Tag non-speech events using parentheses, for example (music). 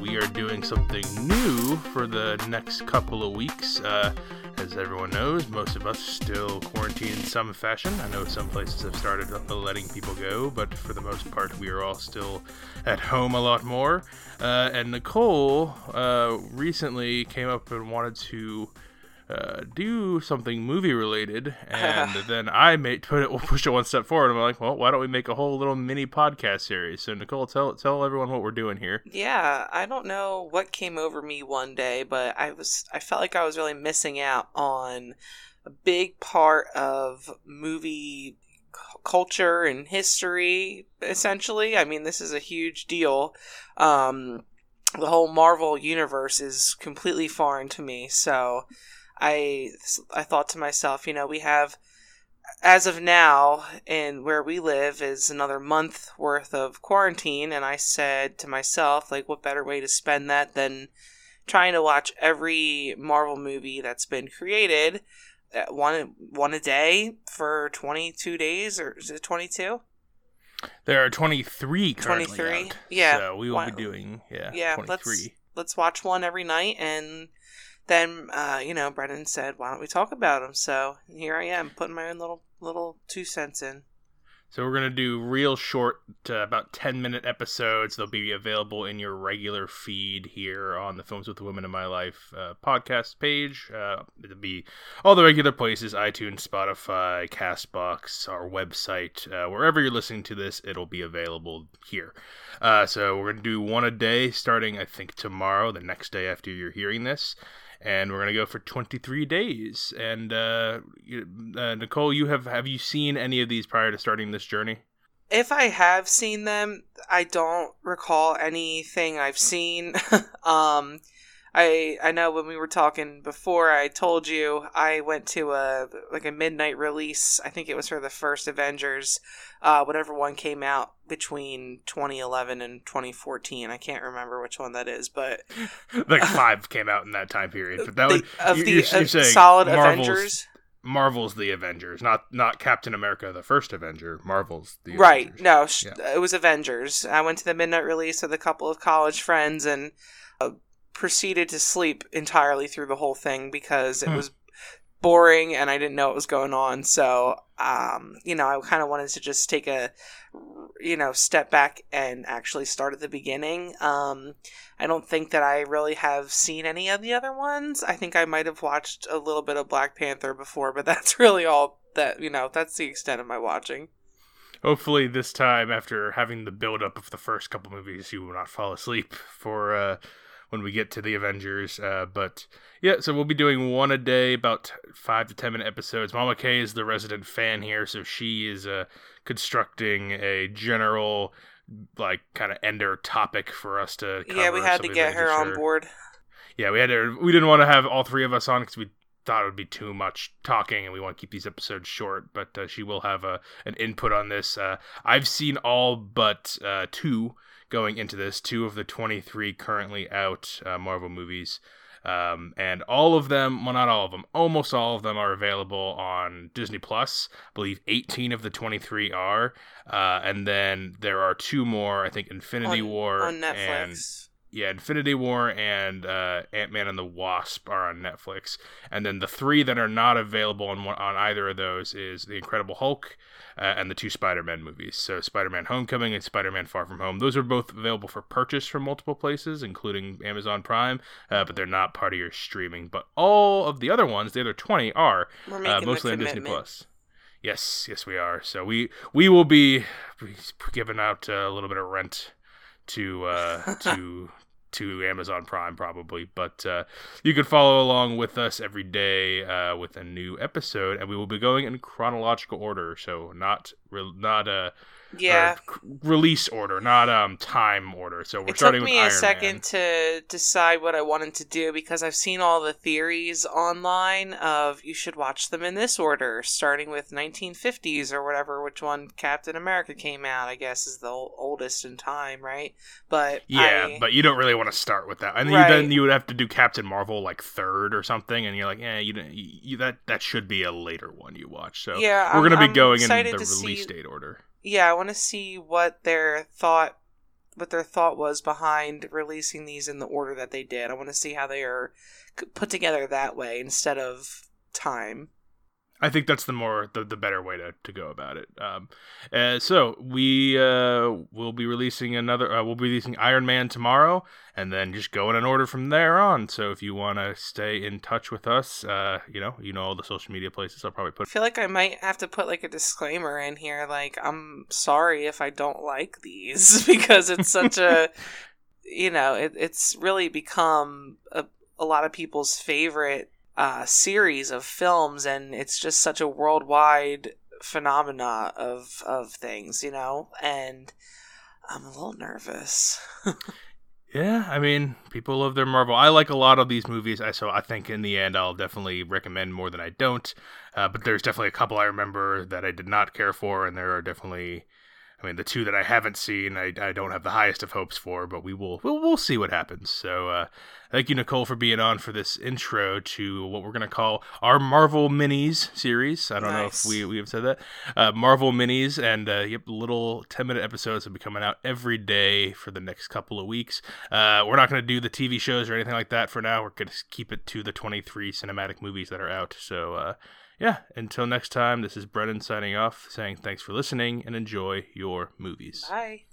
we are doing something new for the next couple of weeks. Uh, as everyone knows, most of us still quarantine in some fashion. I know some places have started letting people go, but for the most part, we are all still at home a lot more. Uh, and Nicole uh, recently came up and wanted to uh, do something movie related, (laughs) and then I made put it we'll (laughs) push it one step forward. I'm like, well, why don't we make a whole little mini podcast series? So Nicole, tell tell everyone what we're doing here. Yeah, I don't know what came over me one day, but I was I felt like I was really missing out on a big part of movie culture and history essentially i mean this is a huge deal um the whole marvel universe is completely foreign to me so I I thought to myself, you know, we have as of now and where we live is another month worth of quarantine and I said to myself like what better way to spend that than trying to watch every Marvel movie that's been created uh, one one a day for 22 days or is it 22? There are 23 23. Out, yeah. So we will one, be doing yeah, yeah 23. Let's let's watch one every night and then uh, you know Brendan said, "Why don't we talk about them?" So here I am, putting my own little little two cents in. So we're gonna do real short, uh, about ten minute episodes. They'll be available in your regular feed here on the Films with the Women in My Life uh, podcast page. Uh, it'll be all the regular places: iTunes, Spotify, Castbox, our website, uh, wherever you're listening to this. It'll be available here. Uh, so we're gonna do one a day, starting I think tomorrow, the next day after you're hearing this and we're gonna go for 23 days. And uh, uh, Nicole, you have have you seen any of these prior to starting this journey? If I have seen them, I don't recall anything I've seen. (laughs) um, I I know when we were talking before, I told you I went to a like a midnight release. I think it was for the first Avengers, uh, whatever one came out between 2011 and 2014. I can't remember which one that is, but (laughs) like five came out in that time period. But that the, would, of you, the you're, uh, solid Marvel's, Avengers. Marvel's the Avengers, not not Captain America, the first Avenger. Marvel's the right. Avengers. No, yeah. it was Avengers. I went to the midnight release with a couple of college friends and. Uh, proceeded to sleep entirely through the whole thing because it hmm. was boring and I didn't know what was going on. So, um, you know, I kind of wanted to just take a, you know, step back and actually start at the beginning. Um, I don't think that I really have seen any of the other ones. I think I might have watched a little bit of Black Panther before, but (laughs) that's really all that, you know, that's the extent of my watching. Hopefully, this time, after having the build up of the first couple movies, you will not fall asleep for, uh, when we get to the Avengers. Uh, but yeah, so we'll be doing one a day, about five to ten minute episodes. Mama K is the resident fan here, so she is uh, constructing a general, like, kind of ender topic for us to. yeah, we had to get her on board. Yeah, we had to. We didn't want to have all three of us on because we thought it would be too much talking and we want to keep these episodes short but uh, she will have a an input on this uh, i've seen all but uh, two going into this, two of the 23 currently out uh, Marvel movies. Um, and all of them, well, not all of them, almost all of them are available on Disney Plus. I believe 18 of the 23 are. Uh, and then there are two more, I think Infinity on, War on Netflix. Yeah, Infinity War and uh, Ant Man and the Wasp are on Netflix, and then the three that are not available on on either of those is the Incredible Hulk uh, and the two Spider-Man movies. So Spider-Man: Homecoming and Spider-Man: Far From Home. Those are both available for purchase from multiple places, including Amazon Prime, uh, but they're not part of your streaming. But all of the other ones, the other twenty, are uh, mostly on Disney Plus. Yes, yes, we are. So we we will be giving out a little bit of rent to uh, (laughs) to to Amazon Prime probably, but uh, you can follow along with us every day uh, with a new episode, and we will be going in chronological order, so not re- not a yeah release order, not um time order. So we're it starting. Took me a second Man. to decide what I wanted to do because I've seen all the theories online of you should watch them in this order, starting with 1950s or whatever, which one Captain America came out. I guess is the oldest in time, right? But yeah, I, but you don't really want to start with that, and right. you, then you would have to do Captain Marvel like third or something, and you're like, yeah, you, you that that should be a later one you watch. So yeah, we're I'm, gonna be I'm going in the release see... date order yeah, I want to see what their thought what their thought was behind releasing these in the order that they did. I want to see how they are put together that way instead of time. I think that's the more the, the better way to, to go about it. Um, uh, so we uh, will be releasing another. Uh, we'll be releasing Iron Man tomorrow, and then just go in an order from there on. So if you want to stay in touch with us, uh, you know, you know all the social media places. I'll probably put. I feel like I might have to put like a disclaimer in here, like I'm sorry if I don't like these (laughs) because it's such a, (laughs) you know, it, it's really become a a lot of people's favorite uh, series of films, and it's just such a worldwide phenomena of of things, you know. And I'm a little nervous. (laughs) yeah, I mean, people love their Marvel. I like a lot of these movies, so I think in the end I'll definitely recommend more than I don't. Uh, but there's definitely a couple I remember that I did not care for, and there are definitely I mean, the two that I haven't seen, I, I don't have the highest of hopes for, but we will we'll, we'll see what happens. So, uh, thank you, Nicole, for being on for this intro to what we're gonna call our Marvel Minis series. I don't nice. know if we we have said that uh, Marvel Minis, and uh, yep, little ten minute episodes will be coming out every day for the next couple of weeks. Uh, we're not gonna do the TV shows or anything like that for now. We're gonna keep it to the twenty three cinematic movies that are out. So. Yeah, until next time, this is Brennan signing off, saying thanks for listening and enjoy your movies. Bye.